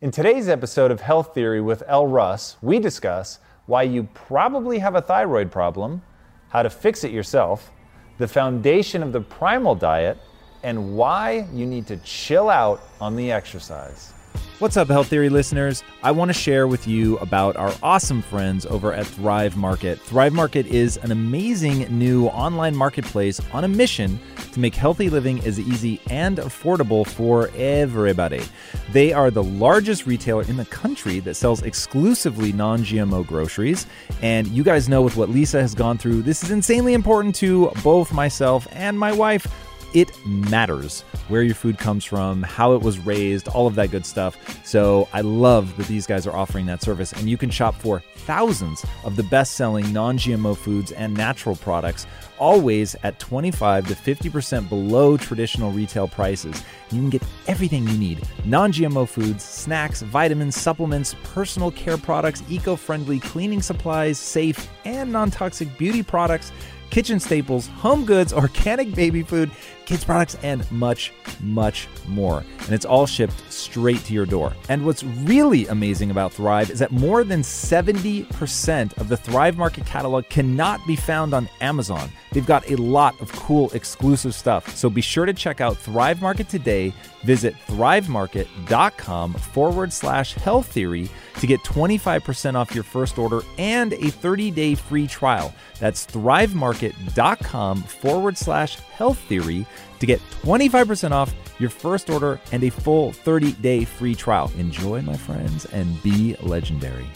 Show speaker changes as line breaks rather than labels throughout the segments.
In today's episode of Health Theory with Elle Russ, we discuss why you probably have a thyroid problem, how to fix it yourself, the foundation of the primal diet, and why you need to chill out on the exercise.
What's up, Health Theory listeners? I want to share with you about our awesome friends over at Thrive Market. Thrive Market is an amazing new online marketplace on a mission to make healthy living as easy and affordable for everybody. They are the largest retailer in the country that sells exclusively non GMO groceries. And you guys know with what Lisa has gone through, this is insanely important to both myself and my wife it matters where your food comes from, how it was raised, all of that good stuff. So I love that these guys are offering that service. And you can shop for thousands of the best selling non GMO foods and natural products, always at 25 to 50% below traditional retail prices. You can get everything you need non GMO foods, snacks, vitamins, supplements, personal care products, eco friendly cleaning supplies, safe and non toxic beauty products kitchen staples, home goods, organic baby food, kids products, and much, much more. And it's all shipped straight to your door. And what's really amazing about Thrive is that more than 70% of the Thrive Market catalog cannot be found on Amazon. They've got a lot of cool exclusive stuff. So be sure to check out Thrive Market today. Visit thrivemarket.com forward slash health theory to get 25% off your first order and a 30 day free trial. That's thrivemarket.com forward slash health theory to get 25% off your first order and a full 30 day free trial. Enjoy, my friends, and be legendary.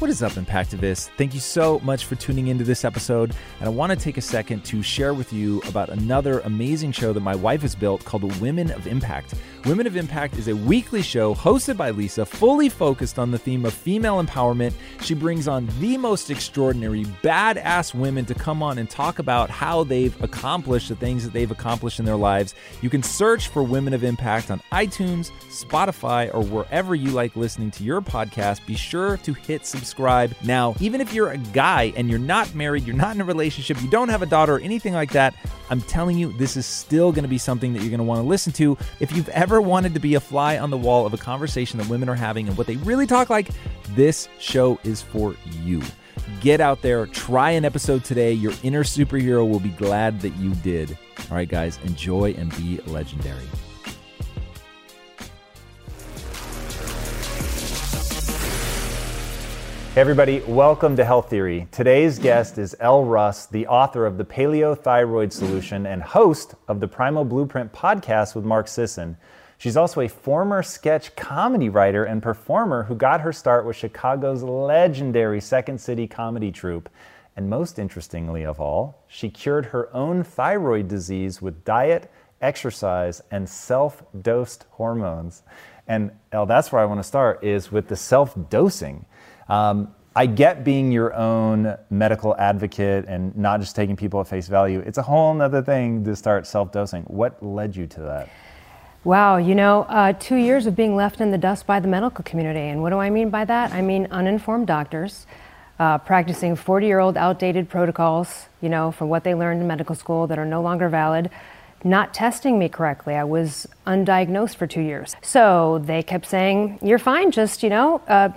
What is up, Impactivists? Thank you so much for tuning into this episode. And I want to take a second to share with you about another amazing show that my wife has built called Women of Impact. Women of Impact is a weekly show hosted by Lisa, fully focused on the theme of female empowerment. She brings on the most extraordinary, badass women to come on and talk about how they've accomplished the things that they've accomplished in their lives. You can search for Women of Impact on iTunes, Spotify, or wherever you like listening to your podcast. Be sure to hit subscribe. Now, even if you're a guy and you're not married, you're not in a relationship, you don't have a daughter, or anything like that, I'm telling you, this is still going to be something that you're going to want to listen to. If you've ever wanted to be a fly on the wall of a conversation that women are having and what they really talk like, this show is for you. Get out there, try an episode today. Your inner superhero will be glad that you did. All right, guys, enjoy and be legendary.
Hey everybody, welcome to Health Theory. Today's guest is Elle Russ, the author of the Paleo Thyroid Solution and host of the Primal Blueprint podcast with Mark Sisson. She's also a former sketch comedy writer and performer who got her start with Chicago's legendary Second City comedy troupe. And most interestingly of all, she cured her own thyroid disease with diet, exercise, and self-dosed hormones. And that's where I want to start is with the self-dosing. Um, I get being your own medical advocate and not just taking people at face value. It's a whole other thing to start self dosing. What led you to that?
Wow, you know, uh, two years of being left in the dust by the medical community. And what do I mean by that? I mean uninformed doctors uh, practicing 40 year old outdated protocols, you know, from what they learned in medical school that are no longer valid, not testing me correctly. I was undiagnosed for two years. So they kept saying, You're fine, just, you know, uh,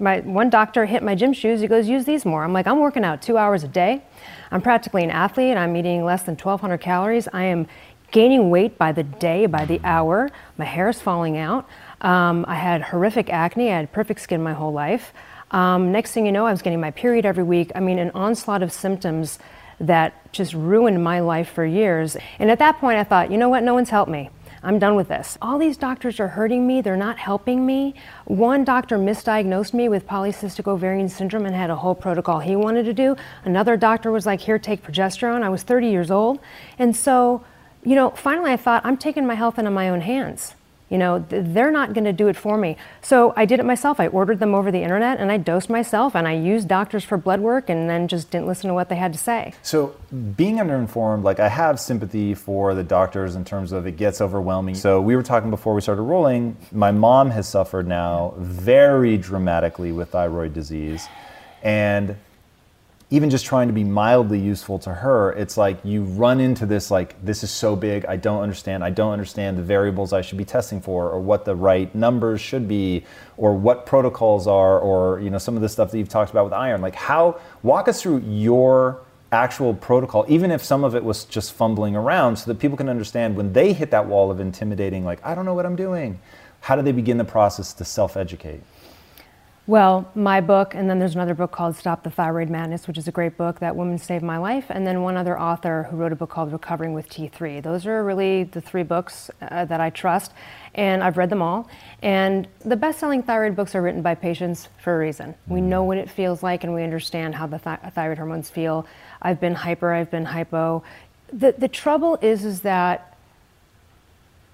my one doctor hit my gym shoes. He goes, use these more. I'm like, I'm working out two hours a day. I'm practically an athlete. I'm eating less than 1,200 calories. I am gaining weight by the day, by the hour. My hair is falling out. Um, I had horrific acne. I had perfect skin my whole life. Um, next thing you know, I was getting my period every week. I mean, an onslaught of symptoms that just ruined my life for years. And at that point, I thought, you know what? No one's helped me. I'm done with this. All these doctors are hurting me, they're not helping me. One doctor misdiagnosed me with polycystic ovarian syndrome and had a whole protocol he wanted to do. Another doctor was like, here, take progesterone. I was 30 years old. And so, you know, finally I thought, I'm taking my health into my own hands. You know, they're not going to do it for me. So I did it myself. I ordered them over the internet and I dosed myself and I used doctors for blood work and then just didn't listen to what they had to say.
So being underinformed, like I have sympathy for the doctors in terms of it gets overwhelming. So we were talking before we started rolling. My mom has suffered now very dramatically with thyroid disease. And even just trying to be mildly useful to her, it's like you run into this like this is so big, I don't understand. I don't understand the variables I should be testing for or what the right numbers should be or what protocols are or you know some of the stuff that you've talked about with iron. Like how walk us through your actual protocol even if some of it was just fumbling around so that people can understand when they hit that wall of intimidating like I don't know what I'm doing. How do they begin the process to self-educate?
Well, my book, and then there's another book called Stop the Thyroid Madness, which is a great book. That woman saved my life. And then one other author who wrote a book called Recovering with T3. Those are really the three books uh, that I trust, and I've read them all. And the best selling thyroid books are written by patients for a reason. We know what it feels like, and we understand how the th- thyroid hormones feel. I've been hyper, I've been hypo. The, the trouble is, is that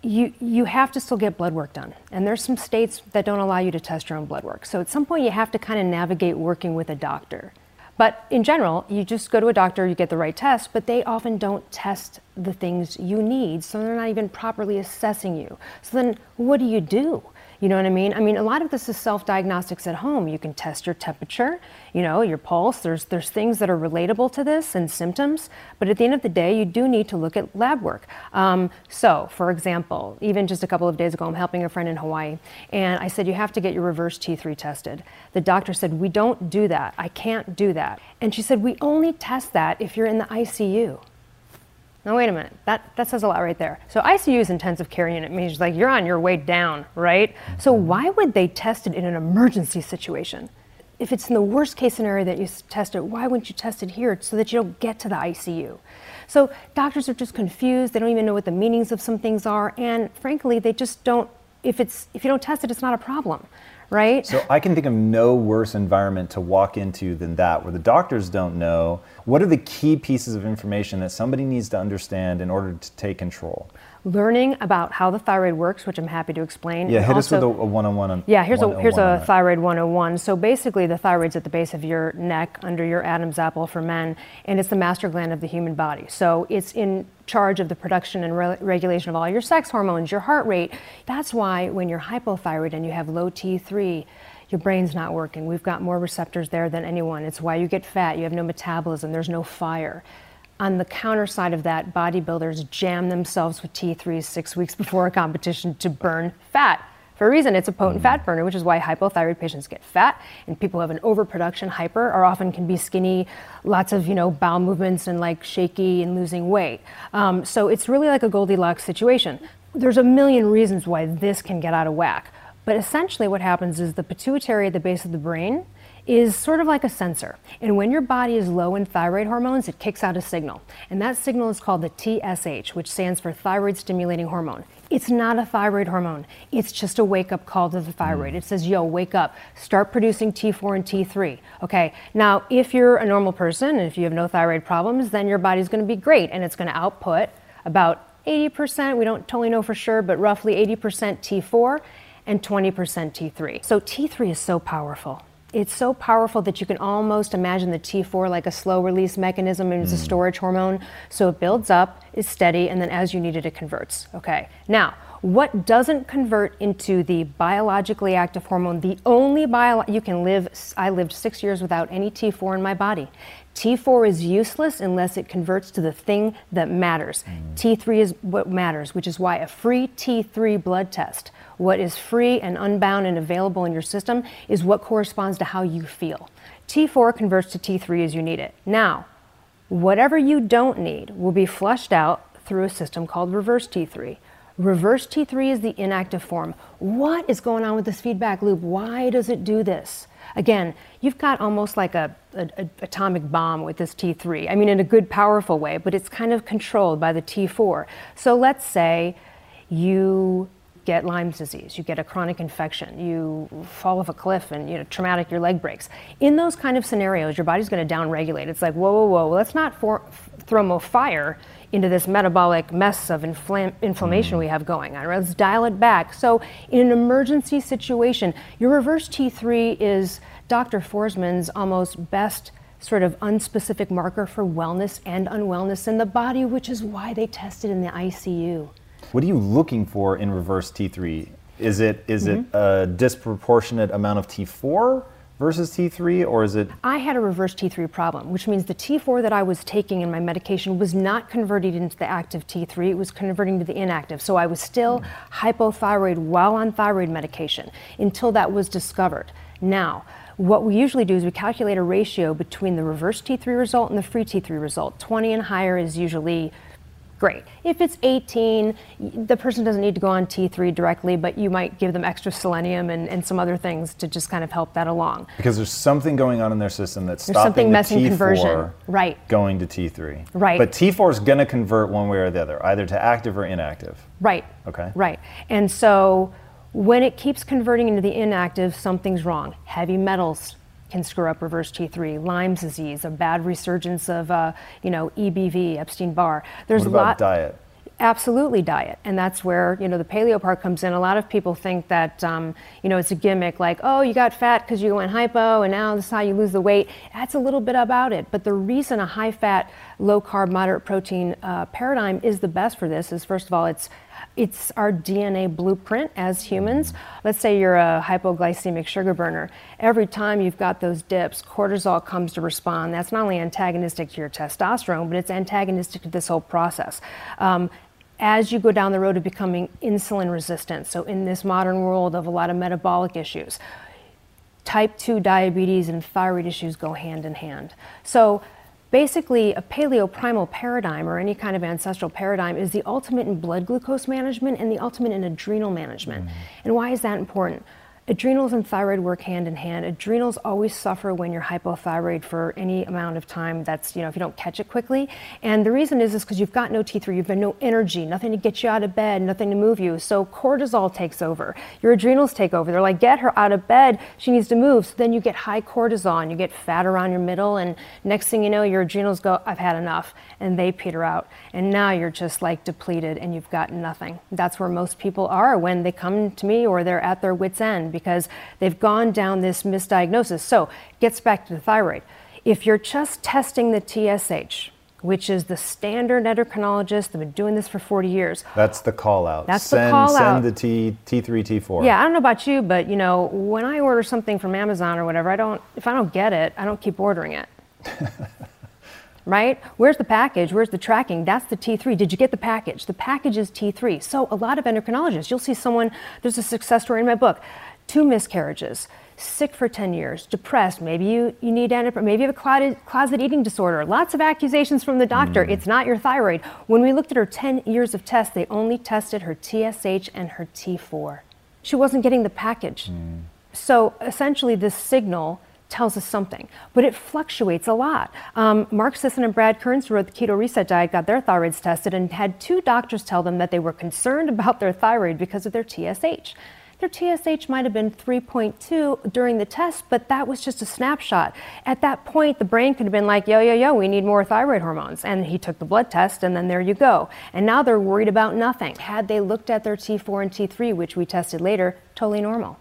you, you have to still get blood work done. And there's some states that don't allow you to test your own blood work. So at some point, you have to kind of navigate working with a doctor. But in general, you just go to a doctor, you get the right test, but they often don't test the things you need, so they're not even properly assessing you. So then, what do you do? You know what I mean? I mean, a lot of this is self-diagnostics at home. You can test your temperature, you know, your pulse. There's there's things that are relatable to this and symptoms. But at the end of the day, you do need to look at lab work. Um, so, for example, even just a couple of days ago, I'm helping a friend in Hawaii, and I said you have to get your reverse T3 tested. The doctor said we don't do that. I can't do that. And she said we only test that if you're in the ICU. Now wait a minute. That that says a lot right there. So ICU is intensive care unit means like you're on your way down, right? So mm-hmm. why would they test it in an emergency situation? If it's in the worst case scenario that you test it, why wouldn't you test it here so that you don't get to the ICU? So doctors are just confused. They don't even know what the meanings of some things are, and frankly, they just don't. If it's if you don't test it, it's not a problem right?
So I can think of no worse environment to walk into than that, where the doctors don't know. What are the key pieces of information that somebody needs to understand in order to take control?
Learning about how the thyroid works, which I'm happy to explain.
Yeah, hit also, us with a, a one-on-one. On,
yeah, here's a here's a thyroid 101. So basically, the thyroid's at the base of your neck, under your Adam's apple for men, and it's the master gland of the human body. So it's in charge of the production and re- regulation of all your sex hormones, your heart rate. That's why when you're hypothyroid and you have low T3 your brain's not working. We've got more receptors there than anyone. It's why you get fat. You have no metabolism. There's no fire. On the counter side of that, bodybuilders jam themselves with T3 six weeks before a competition to burn fat. For a reason, it's a potent fat mm. burner, which is why hypothyroid patients get fat, and people who have an overproduction hyper are often can be skinny, lots of you know bowel movements and like shaky and losing weight. Um, so it's really like a Goldilocks situation. There's a million reasons why this can get out of whack, but essentially what happens is the pituitary at the base of the brain is sort of like a sensor. And when your body is low in thyroid hormones, it kicks out a signal. And that signal is called the TSH, which stands for thyroid stimulating hormone. It's not a thyroid hormone. It's just a wake up call to the thyroid. Mm. It says, yo, wake up, start producing T4 and T3. Okay, now if you're a normal person and if you have no thyroid problems, then your body's gonna be great and it's gonna output about 80%, we don't totally know for sure, but roughly 80% T4 and 20% T3. So T3 is so powerful it's so powerful that you can almost imagine the T4 like a slow release mechanism and it's a hmm. storage hormone. So it builds up, is steady, and then as you need it, it converts. Okay. Now, what doesn't convert into the biologically active hormone? The only bio you can live. I lived six years without any T4 in my body. T4 is useless unless it converts to the thing that matters. Mm. T3 is what matters, which is why a free T3 blood test what is free and unbound and available in your system is what corresponds to how you feel. T4 converts to T3 as you need it. Now, whatever you don't need will be flushed out through a system called reverse T3. Reverse T3 is the inactive form. What is going on with this feedback loop? Why does it do this? Again, you've got almost like a, a, a, atomic bomb with this T3. I mean, in a good, powerful way, but it's kind of controlled by the T4. So let's say you get Lyme's disease, you get a chronic infection, you fall off a cliff and you know traumatic, your leg breaks. In those kind of scenarios, your body's going to downregulate. It's like whoa, whoa, whoa. Let's not for, throw more fire into this metabolic mess of infl- inflammation mm. we have going on. Let's dial it back. So, in an emergency situation, your reverse T3 is Dr. Forsman's almost best sort of unspecific marker for wellness and unwellness in the body, which is why they tested in the ICU.
What are you looking for in reverse T3? Is it is mm-hmm. it a disproportionate amount of T4? Versus T3, or is it?
I had a reverse T3 problem, which means the T4 that I was taking in my medication was not converted into the active T3, it was converting to the inactive. So I was still mm. hypothyroid while on thyroid medication until that was discovered. Now, what we usually do is we calculate a ratio between the reverse T3 result and the free T3 result. 20 and higher is usually great. If it's 18, the person doesn't need to go on T3 directly, but you might give them extra selenium and, and some other things to just kind of help that along.
Because there's something going on in their system that's there's stopping the T4 conversion.
Right.
going to T3.
Right.
But T4 is going to convert one way or the other, either to active or inactive.
Right.
Okay.
Right. And so when it keeps converting into the inactive, something's wrong. Heavy metals, can screw up reverse T3, Lyme's disease, a bad resurgence of, uh, you know, EBV, Epstein-Barr.
There's a lot. diet?
Absolutely diet, and that's where you know the paleo part comes in. A lot of people think that um, you know it's a gimmick, like oh you got fat because you went hypo, and now this is how you lose the weight. That's a little bit about it, but the reason a high-fat, low-carb, moderate protein uh, paradigm is the best for this is first of all it's it's our DNA blueprint as humans. Let's say you're a hypoglycemic sugar burner. Every time you've got those dips, cortisol comes to respond. That's not only antagonistic to your testosterone, but it's antagonistic to this whole process. Um, as you go down the road of becoming insulin resistant, so in this modern world of a lot of metabolic issues, type 2 diabetes and thyroid issues go hand in hand. So basically a paleoprimal paradigm or any kind of ancestral paradigm is the ultimate in blood glucose management and the ultimate in adrenal management. Mm. And why is that important? Adrenals and thyroid work hand in hand. Adrenals always suffer when you're hypothyroid for any amount of time. That's, you know, if you don't catch it quickly. And the reason is is because you've got no T3, you've got no energy, nothing to get you out of bed, nothing to move you. So cortisol takes over. Your adrenals take over. They're like, get her out of bed. She needs to move. So then you get high cortisol and you get fat around your middle. And next thing you know, your adrenals go, I've had enough. And they peter out. And now you're just like depleted and you've got nothing. That's where most people are when they come to me or they're at their wits' end because they've gone down this misdiagnosis. So, gets back to the thyroid. If you're just testing the TSH, which is the standard endocrinologist. They've been doing this for 40 years.
That's the call out.
That's
send,
the call out.
Send the T, T3, T4.
Yeah, I don't know about you, but you know, when I order something from Amazon or whatever, I don't, if I don't get it, I don't keep ordering it. right? Where's the package? Where's the tracking? That's the T3. Did you get the package? The package is T3. So a lot of endocrinologists, you'll see someone, there's a success story in my book, two miscarriages, sick for 10 years, depressed, maybe you, you need maybe you have a closet, closet eating disorder, lots of accusations from the doctor. Mm. It's not your thyroid. When we looked at her 10 years of tests, they only tested her TSH and her T4. She wasn't getting the package. Mm. So essentially, this signal tells us something, but it fluctuates a lot. Um, Mark Sisson and Brad Kearns, who wrote the Keto Reset Diet, got their thyroids tested and had two doctors tell them that they were concerned about their thyroid because of their TSH. Their TSH might have been 3.2 during the test, but that was just a snapshot. At that point, the brain could have been like, yo, yo, yo, we need more thyroid hormones. And he took the blood test, and then there you go. And now they're worried about nothing. Had they looked at their T4 and T3, which we tested later, totally normal.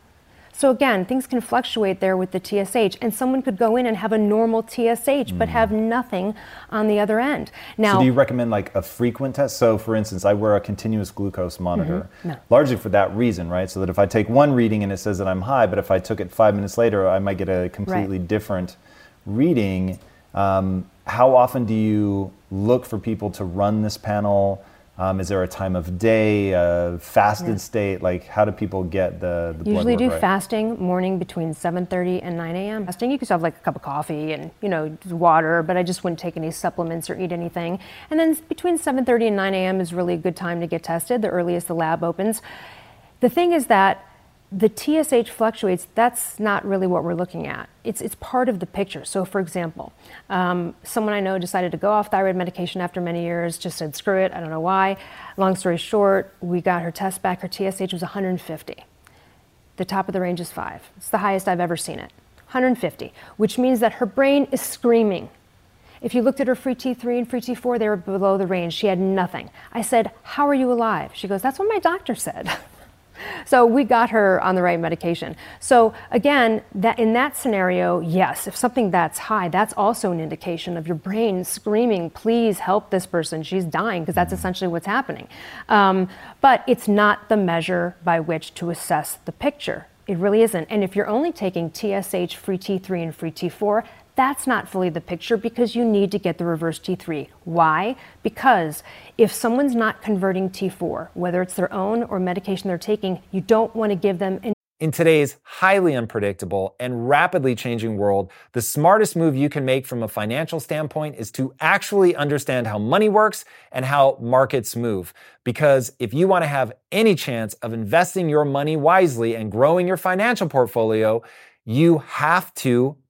So again, things can fluctuate there with the TSH, and someone could go in and have a normal TSH but have mm. nothing on the other end.
Now, so do you recommend like a frequent test? So, for instance, I wear a continuous glucose monitor,
mm-hmm. no.
largely for that reason, right? So that if I take one reading and it says that I'm high, but if I took it five minutes later, I might get a completely right. different reading. Um, how often do you look for people to run this panel? Um, is there a time of day, a fasted yeah. state? Like, how do people get the, the
Usually do
right?
fasting morning between 7.30 and 9 a.m. Fasting, you could have like a cup of coffee and, you know, water, but I just wouldn't take any supplements or eat anything. And then between 7.30 and 9 a.m. is really a good time to get tested, the earliest the lab opens. The thing is that the TSH fluctuates, that's not really what we're looking at. It's, it's part of the picture. So, for example, um, someone I know decided to go off thyroid medication after many years, just said, screw it, I don't know why. Long story short, we got her test back, her TSH was 150. The top of the range is five. It's the highest I've ever seen it. 150, which means that her brain is screaming. If you looked at her free T3 and free T4, they were below the range. She had nothing. I said, How are you alive? She goes, That's what my doctor said. So we got her on the right medication. So again, that in that scenario, yes, if something that's high, that's also an indication of your brain screaming, "Please help this person. She's dying," because that's essentially what's happening. Um, but it's not the measure by which to assess the picture. It really isn't. And if you're only taking TSH, free T3, and free T4, that's not fully the picture because you need to get the reverse T3. Why? Because if someone's not converting T4, whether it's their own or medication they're taking, you don't want to give them an
in today's highly unpredictable and rapidly changing world, the smartest move you can make from a financial standpoint is to actually understand how money works and how markets move. Because if you want to have any chance of investing your money wisely and growing your financial portfolio, you have to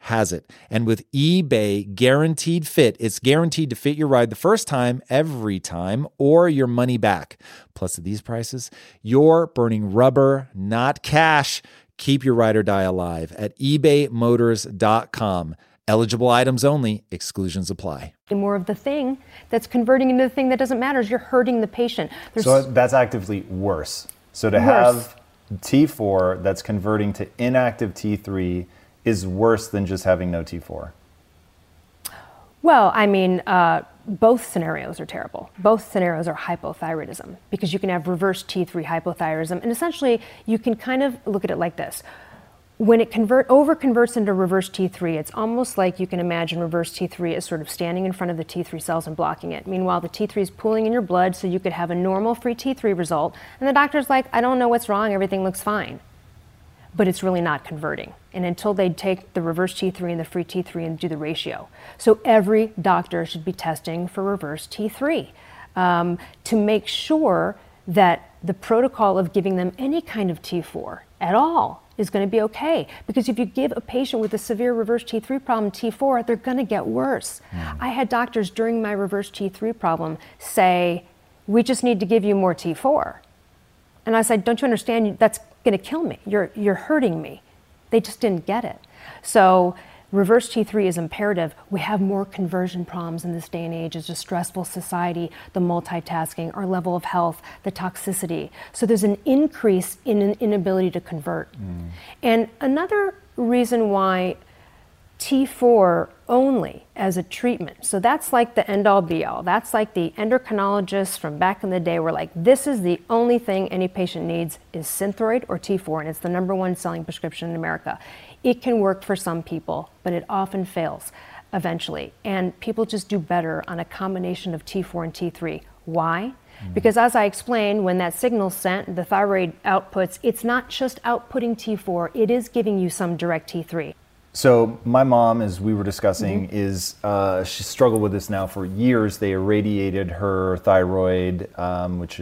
has it. And with eBay guaranteed fit, it's guaranteed to fit your ride the first time, every time, or your money back. Plus, at these prices, you're burning rubber, not cash. Keep your ride or die alive at ebaymotors.com. Eligible items only, exclusions apply.
More of the thing that's converting into the thing that doesn't matter is you're hurting the patient.
There's so that's actively worse. So to worse. have T4 that's converting to inactive T3 is worse than just having no T4?
Well, I mean, uh, both scenarios are terrible. Both scenarios are hypothyroidism because you can have reverse T3 hypothyroidism. And essentially, you can kind of look at it like this. When it convert over converts into reverse T3, it's almost like you can imagine reverse T3 as sort of standing in front of the T3 cells and blocking it. Meanwhile, the T3 is pooling in your blood, so you could have a normal free T3 result. And the doctor's like, I don't know what's wrong, everything looks fine but it's really not converting. And until they take the reverse T3 and the free T3 and do the ratio. So every doctor should be testing for reverse T3 um, to make sure that the protocol of giving them any kind of T4 at all is going to be okay. Because if you give a patient with a severe reverse T3 problem T4, they're going to get worse. Mm. I had doctors during my reverse T3 problem say, We just need to give you more T4. And I said, Don't you understand? That's going to kill me. You're, you're hurting me. They just didn't get it. So, reverse T3 is imperative. We have more conversion problems in this day and age. It's a stressful society, the multitasking, our level of health, the toxicity. So, there's an increase in an inability to convert. Mm. And another reason why T4 only as a treatment. So that's like the end all be all. That's like the endocrinologists from back in the day were like, this is the only thing any patient needs is Synthroid or T4, and it's the number one selling prescription in America. It can work for some people, but it often fails eventually. And people just do better on a combination of T4 and T3. Why? Mm-hmm. Because as I explained, when that signal's sent, the thyroid outputs, it's not just outputting T4, it is giving you some direct T3.
So my mom, as we were discussing, mm-hmm. is uh, she struggled with this now for years. They irradiated her thyroid, um, which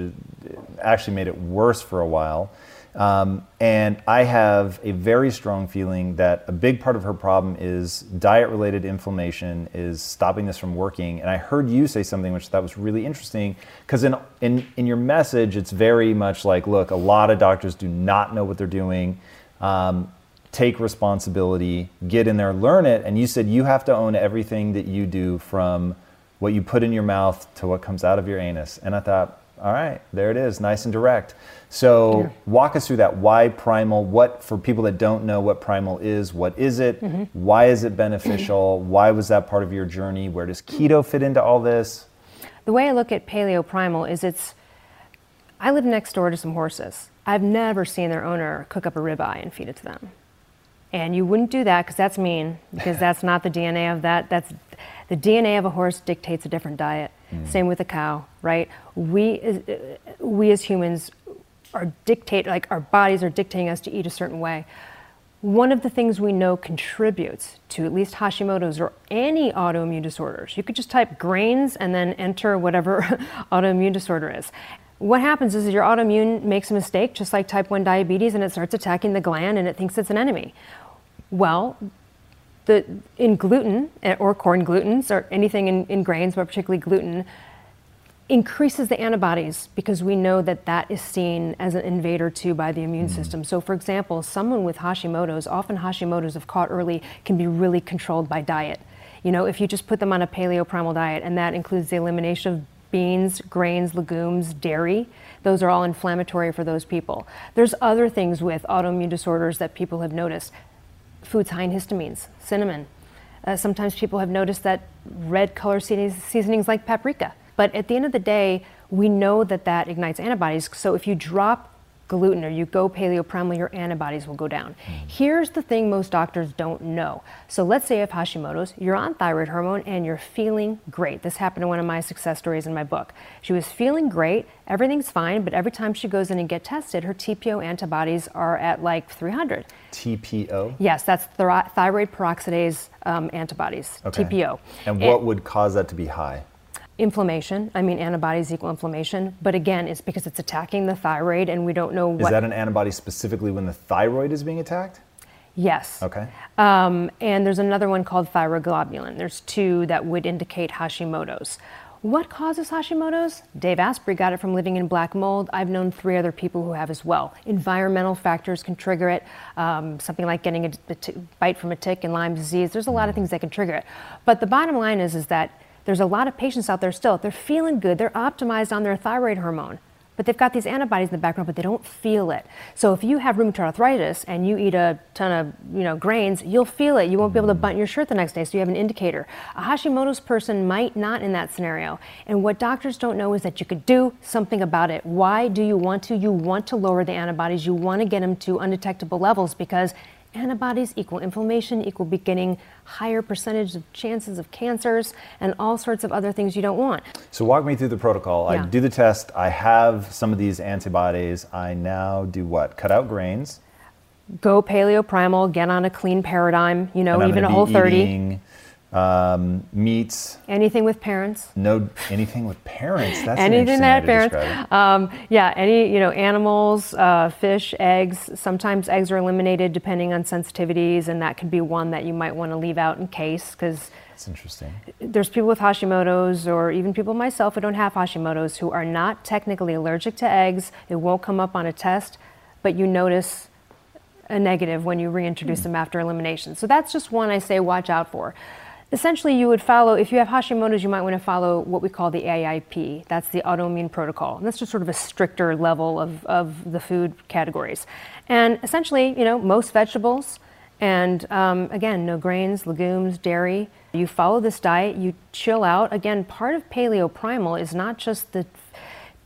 actually made it worse for a while. Um, and I have a very strong feeling that a big part of her problem is diet related inflammation, is stopping this from working. And I heard you say something which that was really interesting because in, in, in your message, it's very much like, look, a lot of doctors do not know what they're doing. Um, take responsibility, get in there, learn it. And you said you have to own everything that you do from what you put in your mouth to what comes out of your anus. And I thought, all right, there it is, nice and direct. So, yeah. walk us through that. Why primal? What, for people that don't know what primal is, what is it? Mm-hmm. Why is it beneficial? Why was that part of your journey? Where does keto fit into all this?
The way I look at paleo primal is it's, I live next door to some horses. I've never seen their owner cook up a ribeye and feed it to them. And you wouldn't do that because that's mean, because that's not the DNA of that. That's the DNA of a horse dictates a different diet. Mm. Same with a cow, right? We, we as humans are dictate like our bodies are dictating us to eat a certain way. One of the things we know contributes to at least Hashimoto's or any autoimmune disorders. You could just type grains and then enter whatever autoimmune disorder is what happens is your autoimmune makes a mistake, just like type 1 diabetes, and it starts attacking the gland and it thinks it's an enemy. Well, the, in gluten eh, or corn glutens or anything in, in grains, but particularly gluten, increases the antibodies because we know that that is seen as an invader too by the immune mm-hmm. system. So, for example, someone with Hashimoto's, often Hashimoto's, if caught early, can be really controlled by diet. You know, if you just put them on a paleo primal diet, and that includes the elimination of beans, grains, legumes, dairy, those are all inflammatory for those people. There's other things with autoimmune disorders that people have noticed foods high in histamines, cinnamon. Uh, sometimes people have noticed that red color seasonings like paprika. But at the end of the day, we know that that ignites antibodies. So if you drop gluten or you go paleo primal, your antibodies will go down. Mm. Here's the thing most doctors don't know. So let's say if Hashimoto's, you're on thyroid hormone and you're feeling great. This happened to one of my success stories in my book. She was feeling great, everything's fine, but every time she goes in and get tested, her TPO antibodies are at like 300.
TPO?
Yes, that's thyroid peroxidase um, antibodies, okay. TPO.
And what would cause that to be high?
Inflammation. I mean, antibodies equal inflammation, but again, it's because it's attacking the thyroid, and we don't know what.
Is that an antibody specifically when the thyroid is being attacked?
Yes.
Okay.
Um, and there's another one called thyroglobulin. There's two that would indicate Hashimoto's. What causes Hashimoto's? Dave Asprey got it from living in black mold. I've known three other people who have as well. Environmental factors can trigger it. Um, something like getting a, bite from a tick and Lyme disease. There's a lot of things that can trigger it. But the bottom line is, is that there's a lot of patients out there still. They're feeling good. They're optimized on their thyroid hormone, but they've got these antibodies in the background, but they don't feel it. So if you have rheumatoid arthritis and you eat a ton of you know grains, you'll feel it. You won't be able to button your shirt the next day, so you have an indicator. A Hashimoto's person might not in that scenario. And what doctors don't know is that you could do something about it. Why do you want to? You want to lower the antibodies. You want to get them to undetectable levels because antibodies equal inflammation, equal beginning higher percentage of chances of cancers, and all sorts of other things you don't want.
So, walk me through the protocol. Yeah. I do the test, I have some of these antibodies. I now do what? Cut out grains.
Go paleo primal, get on a clean paradigm, you know, even a whole 30
um, meats.
Anything with parents.
No, anything with parents. That's
anything that parents. Um, yeah, any you know animals, uh, fish, eggs. Sometimes eggs are eliminated depending on sensitivities, and that could be one that you might want to leave out in case because.
That's interesting.
There's people with Hashimoto's, or even people myself who don't have Hashimoto's, who are not technically allergic to eggs. It won't come up on a test, but you notice a negative when you reintroduce mm. them after elimination. So that's just one I say watch out for. Essentially, you would follow, if you have Hashimoto's, you might want to follow what we call the AIP. That's the autoimmune protocol. And that's just sort of a stricter level of, of the food categories. And essentially, you know, most vegetables And um, again, no grains, legumes, dairy. You follow this diet, you chill out. Again, part of paleo primal is not just the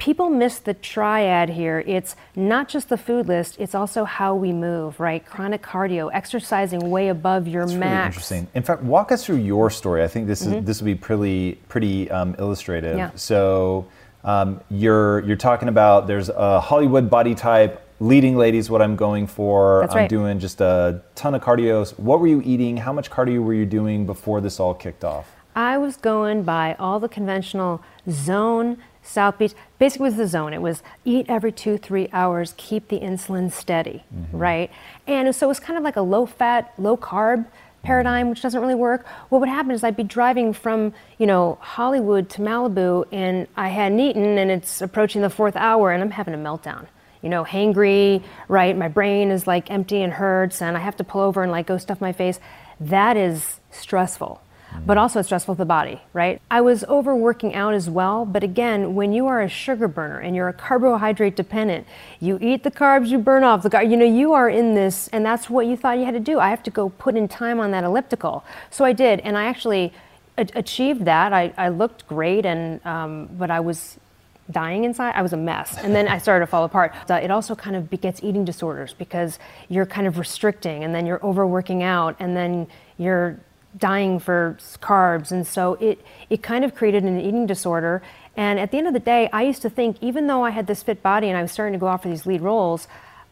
people miss the triad here. It's not just the food list, it's also how we move, right? Chronic cardio, exercising way above your
That's
max.
Really interesting. In fact, walk us through your story. I think this is this will be pretty pretty um, illustrative.
Mm-hmm. Yeah.
So um, you're you're talking about there's a Hollywood body type. Leading ladies, what I'm going for.
That's
I'm
right.
doing just a ton of cardio. What were you eating? How much cardio were you doing before this all kicked off?
I was going by all the conventional zone, South Beach. Basically, was the zone. It was eat every two, three hours, keep the insulin steady, mm-hmm. right? And so it was kind of like a low fat, low carb paradigm, which doesn't really work. What would happen is I'd be driving from, you know, Hollywood to Malibu and I hadn't eaten and it's approaching the fourth hour and I'm having a meltdown. You know, hangry, right? My brain is like empty and hurts and I have to pull over and like go stuff my face. That is stressful but also it's stressful to the body, right? I was overworking out as well, but again, when you are a sugar burner and you're a carbohydrate dependent, you eat the carbs, you burn off the carbs, you know, you are in this, and that's what you thought you had to do. I have to go put in time on that elliptical. So I did, and I actually achieved that. I, I looked great, and um, but I was dying inside. I was a mess. And then I started to fall apart. Uh, It also kind of begets eating disorders because you're kind of restricting and then you're overworking out and then you're dying for carbs. And so it, it kind of created an eating disorder. And at the end of the day, I used to think, even though I had this fit body and I was starting to go out for these lead roles,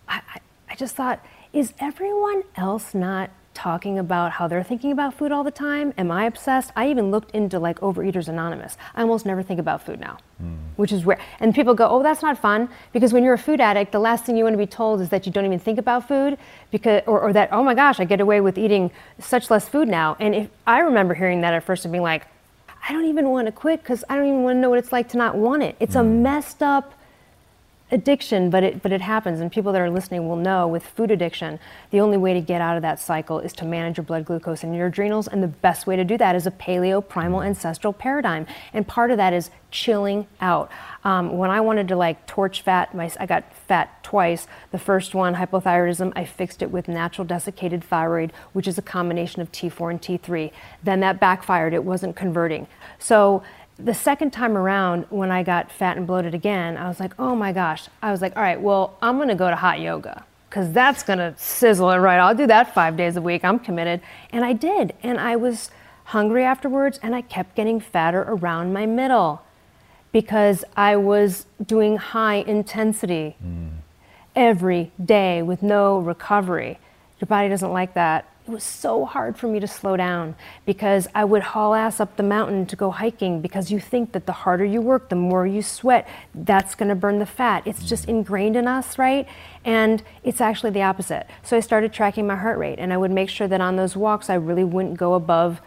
I, I, I just thought, is everyone else not talking about how they're thinking about food all the time? Am I obsessed? I even looked into like Overeaters Anonymous. I almost never think about food now, which is rare. And people go, "Oh, that's not fun," because when you're a food addict, the last thing you want to be told is that you don't even think about food, because or, or that, "Oh my gosh, I get away with eating such less food now." And if I remember hearing that at first and being like, "I don't even want to quit because I don't even want to know what it's like to not want it." It's a mm. messed up addiction, but it but it happens, and people that are listening will know with food addiction, the only way to get out of that cycle is to manage your blood glucose and your adrenals, and the best way to do that is a paleo primal ancestral paradigm, and part of that is chilling out. Um, when I wanted to like torch fat, my, I got fat twice. The first one, hypothyroidism, I fixed it with natural desiccated thyroid, which is a combination of T4 and T3. Then that backfired; it wasn't converting. So the second time around when I got fat and bloated again, I was like, oh my gosh. I was like, all right, well, I'm gonna go to hot yoga because that's gonna sizzle it right. I'll do that five days a week. I'm committed. And I did. And I was hungry afterwards and I kept getting fatter around my middle because I was doing high intensity mm. every day with no recovery. Your body doesn't like that. It was so hard for me to slow down because I would haul ass up the mountain to go hiking because you think that the harder you work, the more you sweat, that's going to burn the fat. It's just ingrained in us, right? And it's actually the opposite. So I started tracking my heart rate and I would make sure that on those walks I really wouldn't go above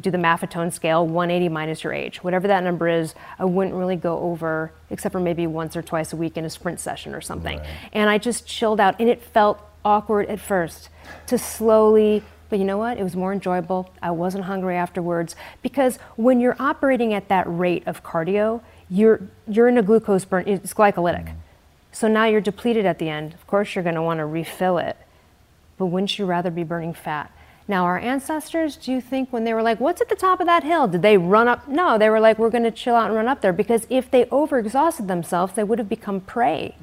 do the Maffetone scale, 180 minus your age. Whatever that number is, I wouldn't really go over, except for maybe once or twice a week in a sprint session or something. And I just chilled out, and it felt awkward at first to slowly. But you know what? It was more enjoyable. I wasn't hungry afterwards because when you're operating at that rate of cardio, you're you're in a glucose burn. It's glycolytic. Mm-hmm. So now you're depleted at the end. Of course, you're going to want to refill it but wouldn't you rather be burning fat? Now, our ancestors, do you think when they were like, what's at the top of that hill? Did they run up? No, they were like, we're going to chill out and run up there because if they overexhausted themselves, they would have become prey.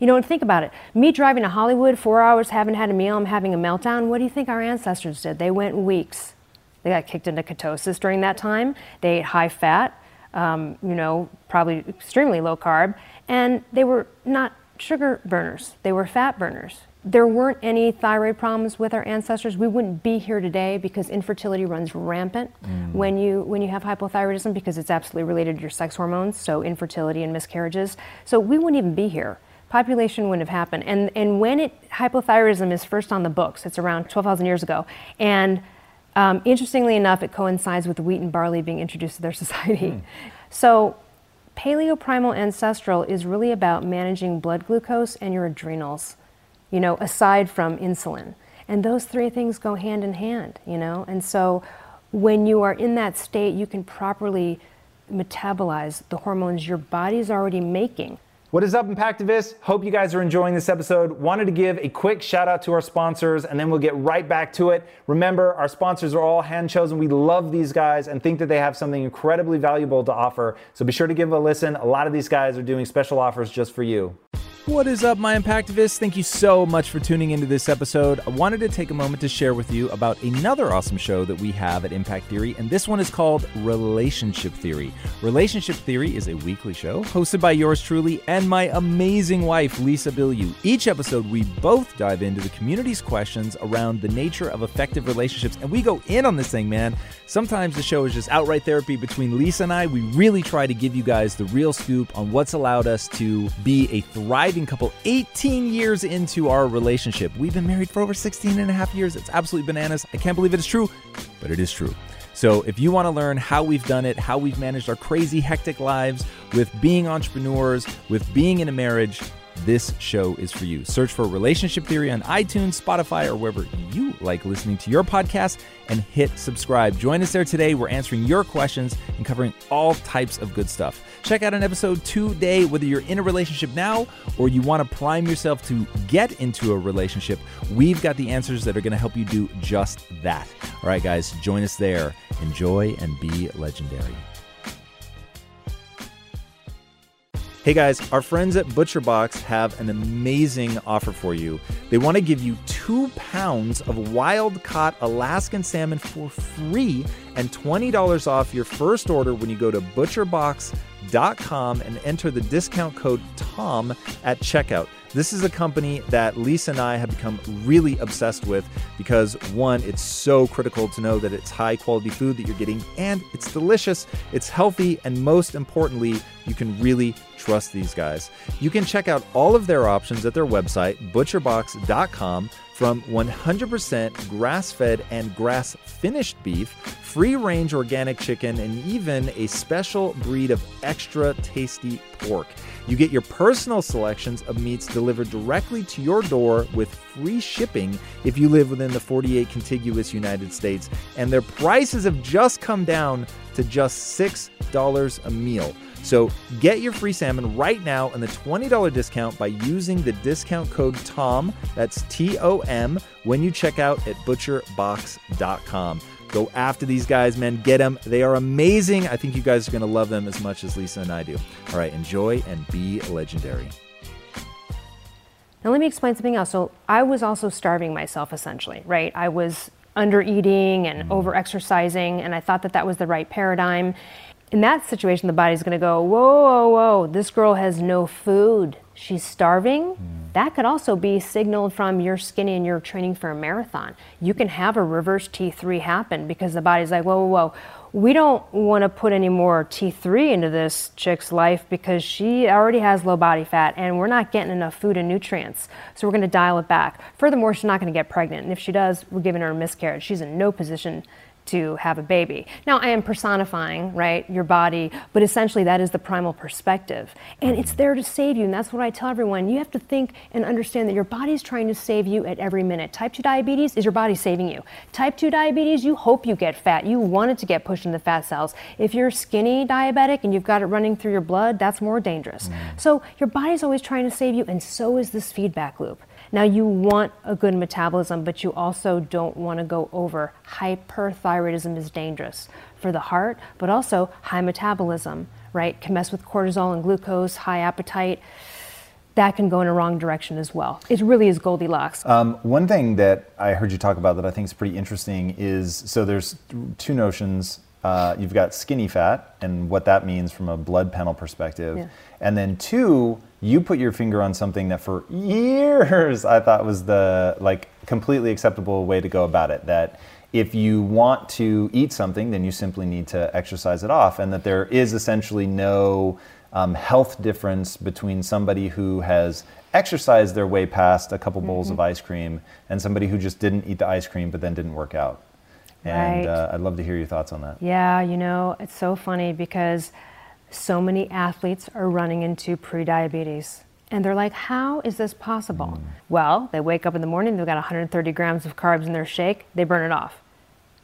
You know, and think about it. Me driving to Hollywood, four hours, haven't had a meal, I'm having a meltdown. What do you think our ancestors did? They went weeks. They got kicked into ketosis during that time. They ate high fat, um, you know, probably extremely low carb, and they were not sugar burners, they were fat burners. There weren't any thyroid problems with our ancestors. We wouldn't be here today because infertility runs rampant when you when you have hypothyroidism because it's absolutely related to your sex hormones, so infertility and miscarriages. So we wouldn't even be here. Population wouldn't have happened. And and when it hypothyroidism is first on the books, it's around 12,000 years ago, and um, interestingly enough, it coincides with wheat and barley being introduced to their society. So, paleoprimal ancestral is really about managing blood glucose and your adrenals, you know, aside from insulin. And those three things go hand in hand, you know? And so, when you are in that state, you can properly metabolize the hormones your body's already making
What is up, Impactivists? Hope you guys are enjoying this episode. Wanted to give a quick shout out to our sponsors and then we'll get right back to it. Remember, our sponsors are all hand chosen. We love these guys and think that they have something incredibly valuable to offer. So be sure to give a listen. A lot of these guys are doing special offers just for you.
What is up, my Impactivists? Thank you so much for tuning into this episode. I wanted to take a moment to share with you about another awesome show that we have at Impact Theory, and this one is called Relationship Theory. Relationship Theory is a weekly show hosted by yours truly and my amazing wife, Lisa Bilyeu. Each episode, we both dive into the community's questions around the nature of effective relationships, and we go in on this thing, man. Sometimes the show is just outright therapy between Lisa and I. We really try to give you guys the real scoop on what's allowed us to be a thriving couple 18 years into our relationship. We've been married for over 16 and a half years. It's absolutely bananas. I can't believe it is true, but it is true. So, if you want to learn how we've done it, how we've managed our crazy, hectic lives with being entrepreneurs, with being in a marriage, this show is for you. Search for Relationship Theory on iTunes, Spotify, or wherever you like listening to your podcast and hit subscribe. Join us there today. We're answering your questions and covering all types of good stuff. Check out an episode today, whether you're in a relationship now or you want to prime yourself to get into a relationship. We've got the answers that are going to help you do just that. All right, guys, join us there. Enjoy and be legendary. Hey guys, our friends at ButcherBox have an amazing offer for you. They want to give you two pounds of wild caught Alaskan salmon for free and $20 off your first order when you go to butcherbox.com and enter the discount code TOM at checkout. This is a company that Lisa and I have become really obsessed with because one, it's so critical to know that it's high quality food that you're getting and it's delicious, it's healthy, and most importantly, you can really trust these guys. You can check out all of their options at their website, butcherbox.com, from 100% grass fed and grass finished beef, free range organic chicken, and even a special breed of extra tasty pork. You get your personal selections of meats delivered directly to your door with free shipping if you live within the 48 contiguous United States, and their prices have just come down to just $6 a meal. So get your free salmon right now and the $20 discount by using the discount code TOM, that's T O M, when you check out at butcherbox.com. Go after these guys, man. Get them. They are amazing. I think you guys are going to love them as much as Lisa and I do. All right, enjoy and be legendary.
Now, let me explain something else. So, I was also starving myself essentially, right? I was under eating and mm. over exercising, and I thought that that was the right paradigm. In that situation, the body's going to go, whoa, whoa, whoa, this girl has no food. She's starving. Mm. That could also be signaled from you're skinny and you're training for a marathon. You can have a reverse T3 happen because the body's like, whoa, whoa, whoa. We don't want to put any more T3 into this chick's life because she already has low body fat and we're not getting enough food and nutrients. So we're going to dial it back. Furthermore, she's not going to get pregnant. And if she does, we're giving her a miscarriage. She's in no position to have a baby. Now, I am personifying, right, your body, but essentially that is the primal perspective. And it's there to save you, and that's what I tell everyone. You have to think and understand that your body is trying to save you at every minute. Type 2 diabetes is your body saving you. Type 2 diabetes, you hope you get fat. You want it to get pushed into the fat cells. If you're skinny diabetic and you've got it running through your blood, that's more dangerous. Mm. So your body's always trying to save you, and so is this feedback loop. Now, you want a good metabolism, but you also don't want to go over. Hyperthyroidism is dangerous for the heart, but also high metabolism, right? Can mess with cortisol and glucose, high appetite. That can go in a wrong direction as well. It really is Goldilocks.
Um, one thing that I heard you talk about that I think is pretty interesting is so there's two notions. Uh, you've got skinny fat and what that means from a blood panel perspective.
Yeah.
And then two, you put your finger on something that for years I thought was the like completely acceptable way to go about it. That if you want to eat something, then you simply need to exercise it off, and that there is essentially no um, health difference between somebody who has exercised their way past a couple bowls
Mm-hmm.
of ice cream and somebody who just didn't eat the ice cream but then didn't work out. And
Right.
uh, I'd love to hear your thoughts on that.
Yeah, you know, it's so funny because so many athletes are running into prediabetes. And they're like, how is this possible? Well, they wake up in the morning, they've got 130 grams of carbs in their shake, they burn it off.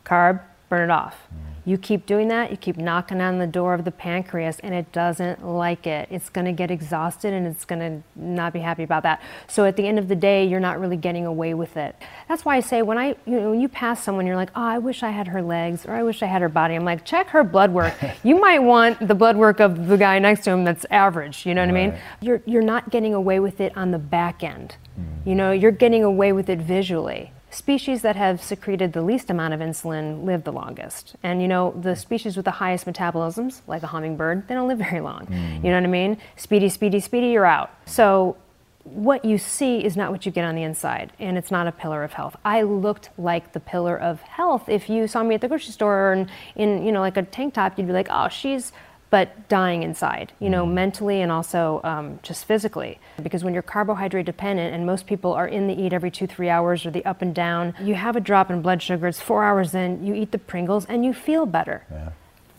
Carb, burn it off. You keep doing that, you keep knocking on the door of the pancreas, and it doesn't like it. It's going to get exhausted and it's going to not be happy about that. So at the end of the day, you're not really getting away with it. That's why I say when I, you know, when you pass someone, you're like, oh, I wish I had her legs or I wish I had her body. I'm like, check her blood work. you might want the blood work of the guy next to him that's average. You know what right. I mean? You're you're not getting away with it on the back end. Mm. You know, you're getting away with it visually species that have secreted the least amount of insulin live the longest. And you know, the species with the highest metabolisms, like a hummingbird, they don't live very long. Mm. You know what I mean? Speedy, speedy, speedy, you're out. So what you see is not what you get on the inside, and it's not a pillar of health. I looked like the pillar of health. If you saw me at the grocery store and in, you know, like a tank top, you'd be like, oh, she's but dying inside, you know, mm. mentally and also um, just physically. Because when you're carbohydrate dependent, and most people are in the eat every two, three hours or the up and down, you have a drop in blood sugar, it's four hours in, you eat the Pringles and you feel better. Yeah.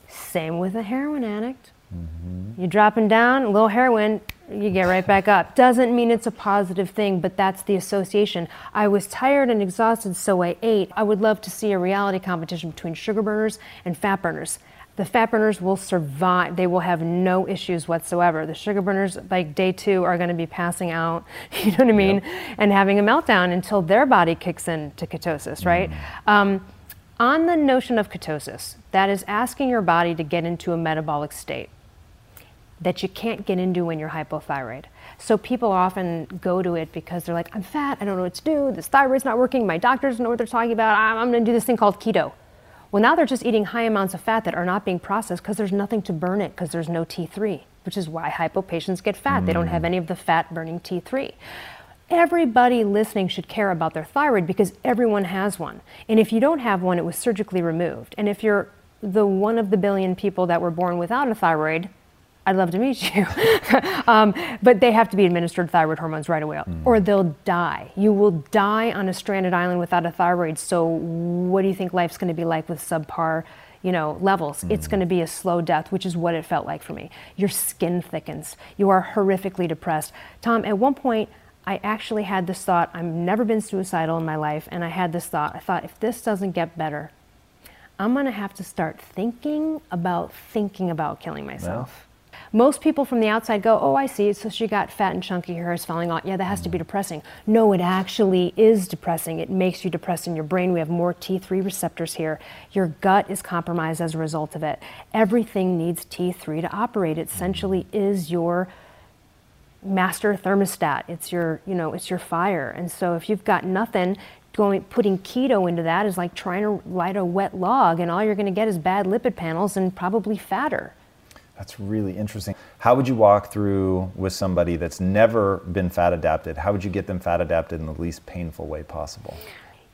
Same with a heroin addict. Mm-hmm. You're dropping down, a little heroin, you get right back up. Doesn't mean it's a positive thing, but that's the association. I was tired and exhausted, so I ate. I would love to see a reality competition between sugar burners and fat burners the fat burners will survive. They will have no issues whatsoever. The sugar burners, like day two, are going to be passing out, you know what I mean, yep. and having a meltdown until their body kicks into ketosis, right? Mm. Um, on the notion of ketosis, that is asking your body to get into a metabolic state that you can't get into when you're hypothyroid. So people often go to it because they're like, I'm fat, I don't know what to do, this thyroid's not working, my doctors know what they're talking about, I'm, I'm gonna do this thing called keto. Well, now they're just eating high amounts of fat that are not being processed because there's nothing to burn it because there's no T3, which is why hypo patients get fat. Mm. They don't have mm. any of the fat burning T3. Everybody listening should care about their thyroid because everyone has one. And if you don't have one, it was surgically removed. And if you're the one of the billion people that were born without a thyroid, I'd love to meet you. um, but they have to be administered thyroid hormones right away, mm. or they'll die. You will die on a stranded island without a thyroid. So, what do you think life's going to be like with subpar? You know, levels. Mm. It's going to be a slow death, which is what it felt like for me. Your skin thickens. You are horrifically depressed. Tom, at one point, I actually had this thought. I've never been suicidal in my life, and I had this thought. I thought, if this doesn't get better, I'm going to have to start thinking about thinking about killing myself. Most people from the outside go, Oh, I see. So she got fat and chunky, her hair is falling off. Yeah, that has to be depressing. No, it actually is depressing. It makes you depressed in your brain. We have more T3 receptors here. Your gut is compromised as a result of it. Everything needs T3 to operate. It essentially is your master thermostat. It's your, you know, it's your fire. And so if you've got nothing, going putting keto into that is like trying to light a wet log and all you're going to get is bad lipid panels and probably fatter.
That's really interesting. How would you walk through with somebody that's never been fat adapted? How would you get them fat adapted in the least painful way possible?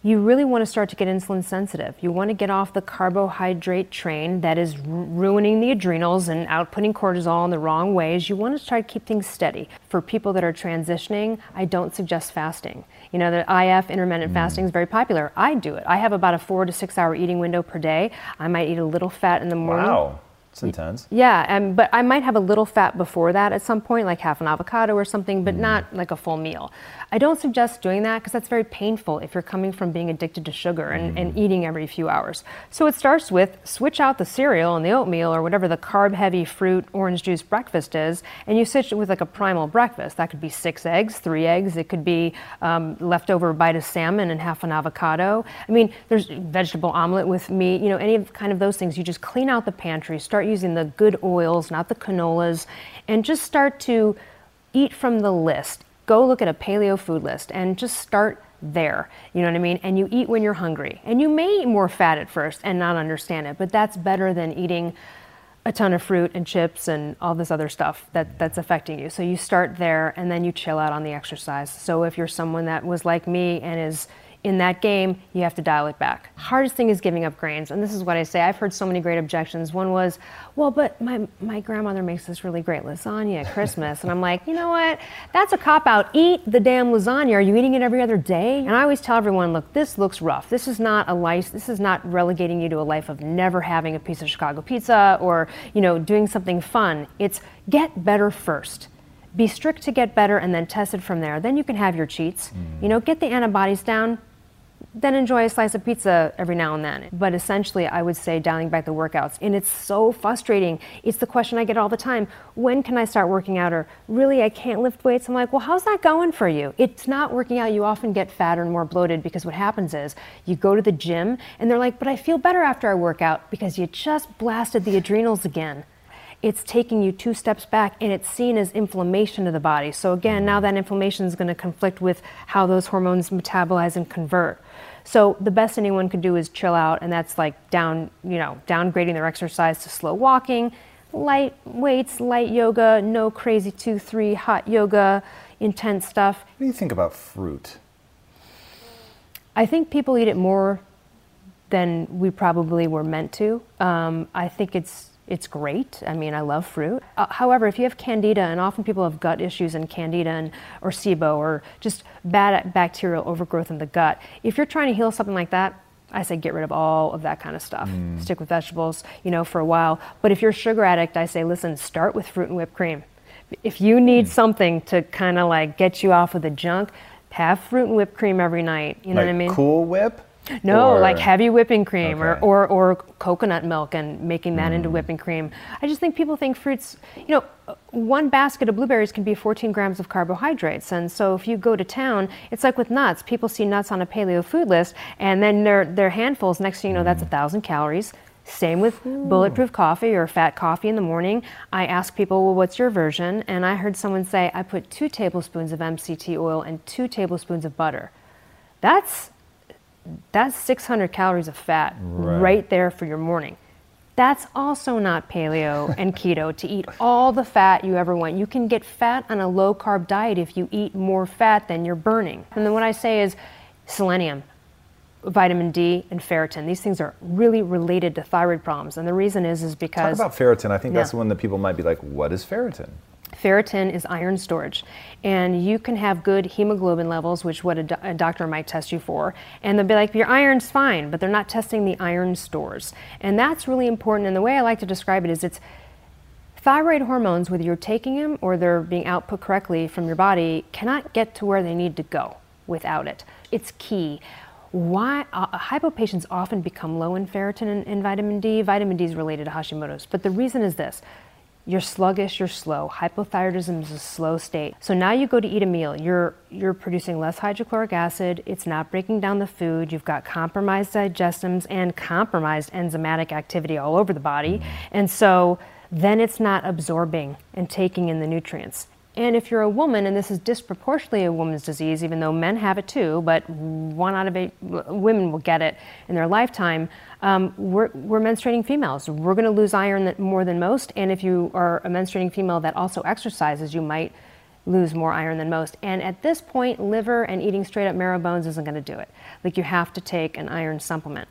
You really want to start to get insulin sensitive. You want to get off the carbohydrate train that is ruining the adrenals and outputting cortisol in the wrong ways. You want to try to keep things steady. For people that are transitioning, I don't suggest fasting. You know, the IF, intermittent mm. fasting, is very popular. I do it. I have about a four to six hour eating window per day. I might eat a little fat in the morning.
Wow. It's intense.
Yeah, and but I might have a little fat before that at some point, like half an avocado or something, but mm. not like a full meal. I don't suggest doing that because that's very painful if you're coming from being addicted to sugar and, mm. and, eating every few hours. So it starts with switch out the cereal and the oatmeal or whatever the carb heavy fruit orange juice breakfast is, and you switch it with like a primal breakfast. That could be six eggs, three eggs. It could be um, leftover bite of salmon and half an avocado. I mean, there's vegetable omelet with meat. You know, any kind of those things. You just clean out the pantry, start using the good oils, not the canolas, and just start to eat from the list go look at a paleo food list and just start there. You know what I mean? And you eat when you're hungry. And you may eat more fat at first and not understand it, but that's better than eating a ton of fruit and chips and all this other stuff that, that's affecting you. So you start there and then you chill out on the exercise. So if you're someone that was like me and is in that game, you have to dial it back. Hardest thing is giving up grains. And this is what I say. I've heard so many great objections. One was, well, but my, my grandmother makes this really great lasagna at Christmas. and I'm like, you know what? That's a cop out. Eat the damn lasagna. Are you eating it every other day? And I always tell everyone, look, this looks rough. This is not a life, this is not relegating you to a life of never having a piece of Chicago pizza or, you know, doing something fun. It's get better first be strict to get better and then test it from there. Then you can have your cheats. Mm. You know, get the antibodies down, then enjoy a slice of pizza every now and then. But essentially, I would say dialing back the workouts. And it's so frustrating. It's the question I get all the time when can I start working out? Or really, I can't lift weights. I'm like, well, how's that going for you? It's not working out. You often get fatter and more bloated because what happens is you go to the gym and they're like, but I feel better after I work out because you just blasted the adrenals again it's taking you two steps back and it's seen as inflammation of the body. So again, now that inflammation is going to conflict with how those hormones metabolize and convert. So the best anyone could do is chill out, and that's like down, you know, downgrading their exercise to slow walking, light weights, light yoga, no crazy two, three hot yoga, intense stuff.
What do you think about fruit?
I think people eat it more than we probably were meant to. Um, I think it's it's great. I mean, I love fruit. Uh, however, if you have candida, and often people have gut issues and candida and, or SIBO or just bad bacterial overgrowth in the gut, if you're trying to heal something like that, I say get rid of all of that kind of stuff. Mm. Stick with vegetables, you know, for a while. But if you're a sugar addict, I say listen, start with fruit and whipped cream. If you need mm. something to kind of like get you off of the junk, have fruit and whipped cream every night. You know
like
what I mean?
Cool Whip.
No, or, like heavy whipping cream okay. or, or, or coconut milk and making that mm. into whipping cream. I just think people think fruits, you know, one basket of blueberries can be 14 grams of carbohydrates. And so if you go to town, it's like with nuts. People see nuts on a paleo food list and then they're, they're handfuls. Next thing you know, that's a mm. thousand calories. Same with Ooh. bulletproof coffee or fat coffee in the morning. I ask people, well, what's your version? And I heard someone say, I put two tablespoons of MCT oil and two tablespoons of butter. That's that's 600 calories of fat right. right. there for your morning. That's also not paleo and keto to eat all the fat you ever want. You can get fat on a low carb diet if you eat more fat than you're burning. And then what I say is selenium, vitamin D, and ferritin. These things are really related to thyroid problems. And the reason is is because
Talk about ferritin. I think yeah. that's the one that people might be like, what is ferritin?
Ferritin is iron storage, and you can have good hemoglobin levels, which what a, do- a, doctor might test you for, and they'll be like, your iron's fine, but they're not testing the iron stores, and that's really important. And the way I like to describe it is, it's thyroid hormones, whether you're taking them or they're being output correctly from your body, cannot get to where they need to go without it. It's key. Why uh, patients often become low in ferritin and, and vitamin D. Vitamin D is related to Hashimoto's, but the reason is this you're sluggish, you're slow. Hypothyroidism is a slow state. So now you go to eat a meal, you're you're producing less hydrochloric acid, it's not breaking down the food, you've got compromised digestums and compromised enzymatic activity all over the body. And so then it's not absorbing and taking in the nutrients. And if you're a woman, and this is disproportionately a woman's disease, even though men have it too, but one out of eight women will get it in their lifetime, um, we're, we're, menstruating females. We're going to lose iron more than most. And if you are a menstruating female that also exercises, you might lose more iron than most. And at this point, liver and eating straight up marrow bones isn't going to do it. Like you have to take an iron supplement.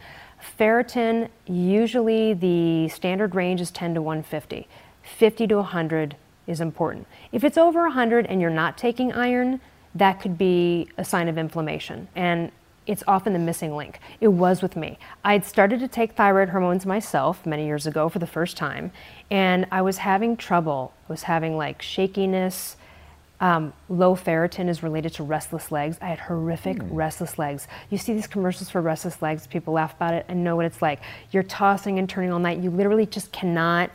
Ferritin, usually the standard range is 10 to 150. 50 to 100 is important. If it's over 100 and you're not taking iron, that could be a sign of inflammation. And it's often the missing link. It was with me. I had started to take thyroid hormones myself many years ago for the first time, and I was having trouble. I was having like shakiness. Um, low ferritin is related to restless legs. I had horrific mm. restless legs. You see these commercials for restless legs, people laugh about it and know what it's like. You're tossing and turning all night. You literally just cannot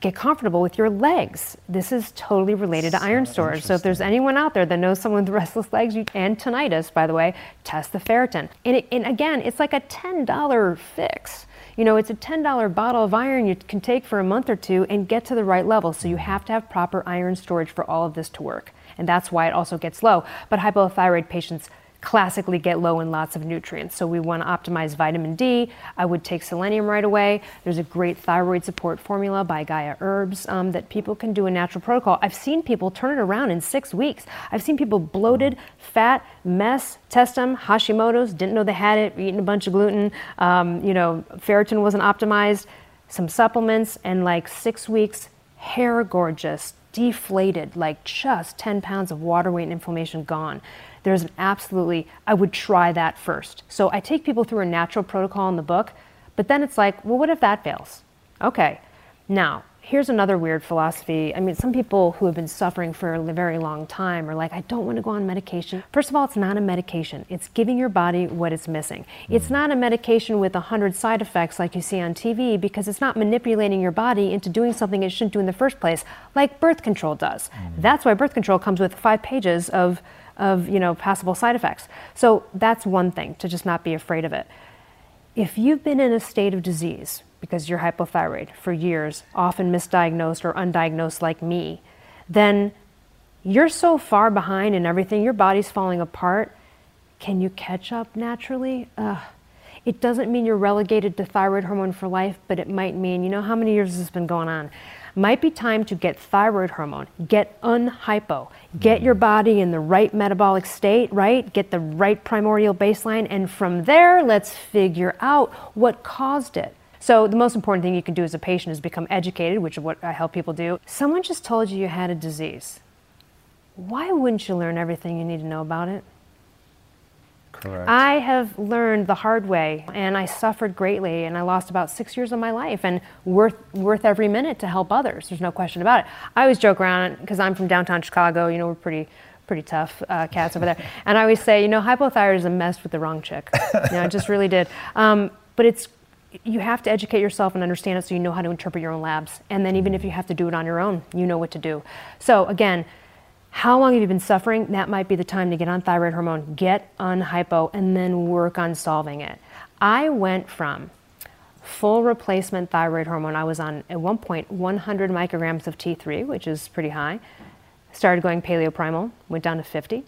get comfortable with your legs. This is totally related so to iron storage. So if there's anyone out there that knows someone with restless legs you, and tinnitus, by the way, test the ferritin. And, it, and again, it's like a $10 fix. You know, it's a $10 bottle of iron you can take for a month or two and get to the right level. So you have to have proper iron storage for all of this to work. And that's why it also gets low. But hypothyroid patients classically get low in lots of nutrients. So we want to optimize vitamin D. I would take selenium right away. There's a great thyroid support formula by Gaia Herbs um, that people can do a natural protocol. I've seen people turn it around in six weeks. I've seen people bloated, fat, mess, test them, Hashimoto's, didn't know they had it, eating a bunch of gluten, um, you know, ferritin wasn't optimized, some supplements, and like six weeks, hair gorgeous, deflated, like just 10 pounds of water weight and inflammation gone there's an absolutely, I would try that first. So I take people through a natural protocol in the book, but then it's like, well, what if that fails? Okay, now here's another weird philosophy. I mean, some people who have been suffering for a very long time are like, I don't want to go on medication. First of all, it's not a medication. It's giving your body what it's missing. It's not a medication with a hundred side effects like you see on TV because it's not manipulating your body into doing something it shouldn't do in the first place, like birth control does. Mm. That's why birth control comes with five pages of of you know possible side effects. So that's one thing to just not be afraid of it. If you've been in a state of disease because you're hypothyroid for years, often misdiagnosed or undiagnosed like me, then you're so far behind in everything, your body's falling apart. Can you catch up naturally? Ugh. It doesn't mean you're relegated to thyroid hormone for life, but it might mean, you know, how many years has this been going on? Might be time to get thyroid hormone, get unhypo, get your body in the right metabolic state, right? Get the right primordial baseline, and from there, let's figure out what caused it. So the most important thing you can do as a patient is become educated, which is what I help people do. Someone just told you you had a disease. Why wouldn't you learn everything you need to know about it?
Correct.
I have learned the hard way, and I suffered greatly, and I lost about six years of my life, and worth worth every minute to help others. There's no question about it. I always joke around because I'm from downtown Chicago. You know, we're pretty pretty tough uh, cats over there, and I always say, you know, hypothyroidism messed with the wrong chick. you know, it just really did. Um, but it's you have to educate yourself and understand it so you know how to interpret your own labs. And then even if you have to do it on your own, you know what to do. So again, how long have you been suffering? That might be the time to get on thyroid hormone, get on hypo, and then work on solving it. I went from full replacement thyroid hormone. I was on at one point 100 micrograms of T3, which is pretty high. Started going paleo primal, went down to 50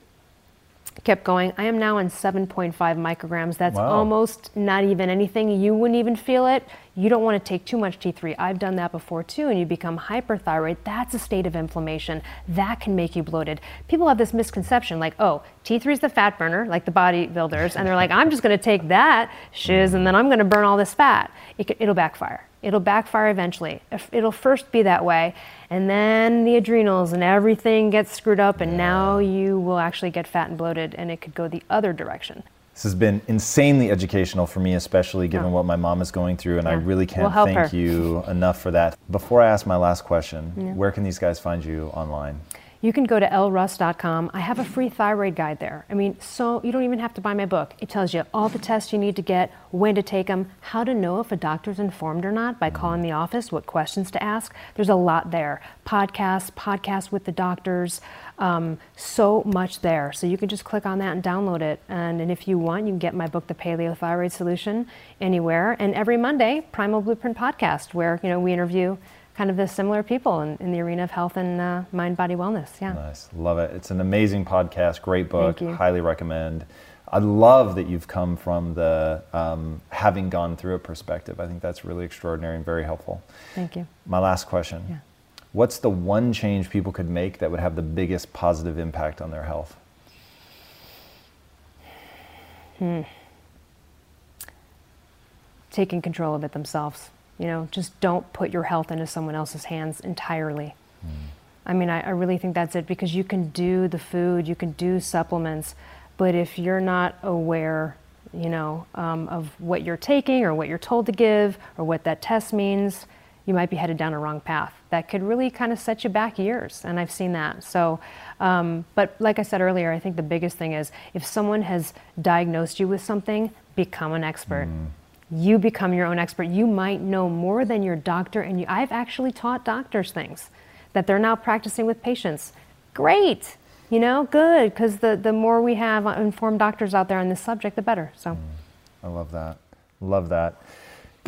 kept going. I am now on 7.5 micrograms. That's wow. almost not even anything. You wouldn't even feel it. You don't want to take too much T3. I've done that before too, and you become hyperthyroid. That's a state of inflammation. That can make you bloated. People have this misconception like, oh, T3 is the fat burner, like the bodybuilders, and they're like, I'm just going to take that shiz and then I'm going to burn all this fat. It, it'll backfire. It'll backfire eventually. It'll first be that way, and then the adrenals and everything gets screwed up, and now you will actually get fat and bloated, and it could go the other direction.
This has been insanely educational for me, especially given oh. what my mom is going through, and yeah. I really can't
we'll
thank
her.
you enough for that. Before I ask my last question, yeah. where can these guys find you online?
You can go to elleruss.com. I have a free thyroid guide there. I mean, so you don't even have to buy my book. It tells you all the tests you need to get, when to take them, how to know if a doctor's informed or not by calling the office, what questions to ask. There's a lot there. Podcasts, podcasts with the doctors, um, so much there. So you can just click on that and download it. And, and if you want, you can get my book, The Paleo Thyroid Solution, anywhere. And every Monday, Primal Blueprint Podcast, where you know we interview kind of the similar people in, in the arena of health and uh, mind body wellness. Yeah.
Nice. Love it. It's an amazing podcast, great book, highly recommend. I love that you've come from the um, having gone through a perspective. I think that's really extraordinary and very helpful.
Thank you.
My last question.
Yeah.
What's the one change people could make that would have the biggest positive impact on their health?
Hmm. Taking control of it themselves. You know, just don't put your health into someone else's hands entirely. Mm. I mean, I, I really think that's it because you can do the food, you can do supplements, but if you're not aware, you know, um, of what you're taking or what you're told to give or what that test means, you might be headed down a wrong path. That could really kind of set you back years, and I've seen that. So, um, but like I said earlier, I think the biggest thing is if someone has diagnosed you with something, become an expert. Mm you become your own expert. You might know more than your doctor, and you, I've actually taught doctors things that they're now practicing with patients. Great, you know, good, because the, the more we have informed doctors out there on this subject, the better. So, mm,
I love that. Love that.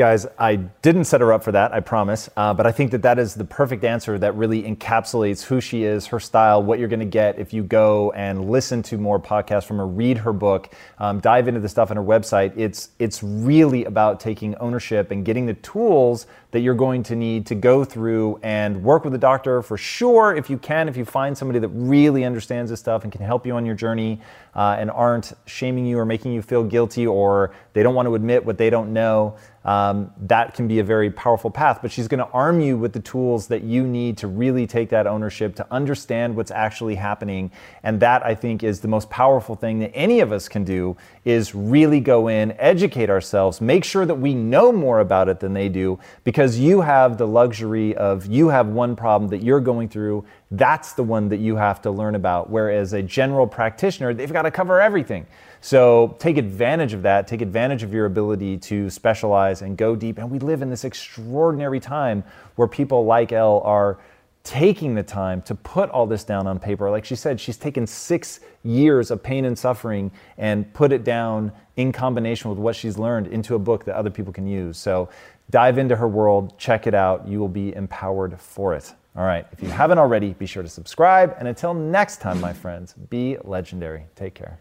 Guys, I didn't set her up for that, I promise. Uh, but I think that that is the perfect answer that really encapsulates who she is, her style, what you're going to get if you go and listen to more podcasts from her, read her book, um, dive into the stuff on her website. It's it's really about taking ownership and getting the tools that you're going to need to go through and work with a doctor for sure if you can, if you find somebody that really understands this stuff and can help you on your journey uh, and aren't shaming you or making you feel guilty or they don't want to admit what they don't know um, that can be a very powerful path. But she's going to arm you with the tools that you need to really take that ownership, to understand what's actually happening. And that I think is the most powerful thing that any of us can do is really go in, educate ourselves, make sure that we know more about it than they do, because you have the luxury of you have one problem that you're going through. That's the one that you have to learn about. Whereas a general practitioner, they've got to cover everything. So take advantage of that, take advantage of your ability to specialize and go deep. And we live in this extraordinary time where people like Elle are taking the time to put all this down on paper. Like she said, she's taken six years of pain and suffering and put it down in combination with what she's learned into a book that other people can use. So dive into her world, check it out. You will be empowered for it. All right, if you haven't already, be sure to subscribe. And until next time, my friends, be legendary. Take care.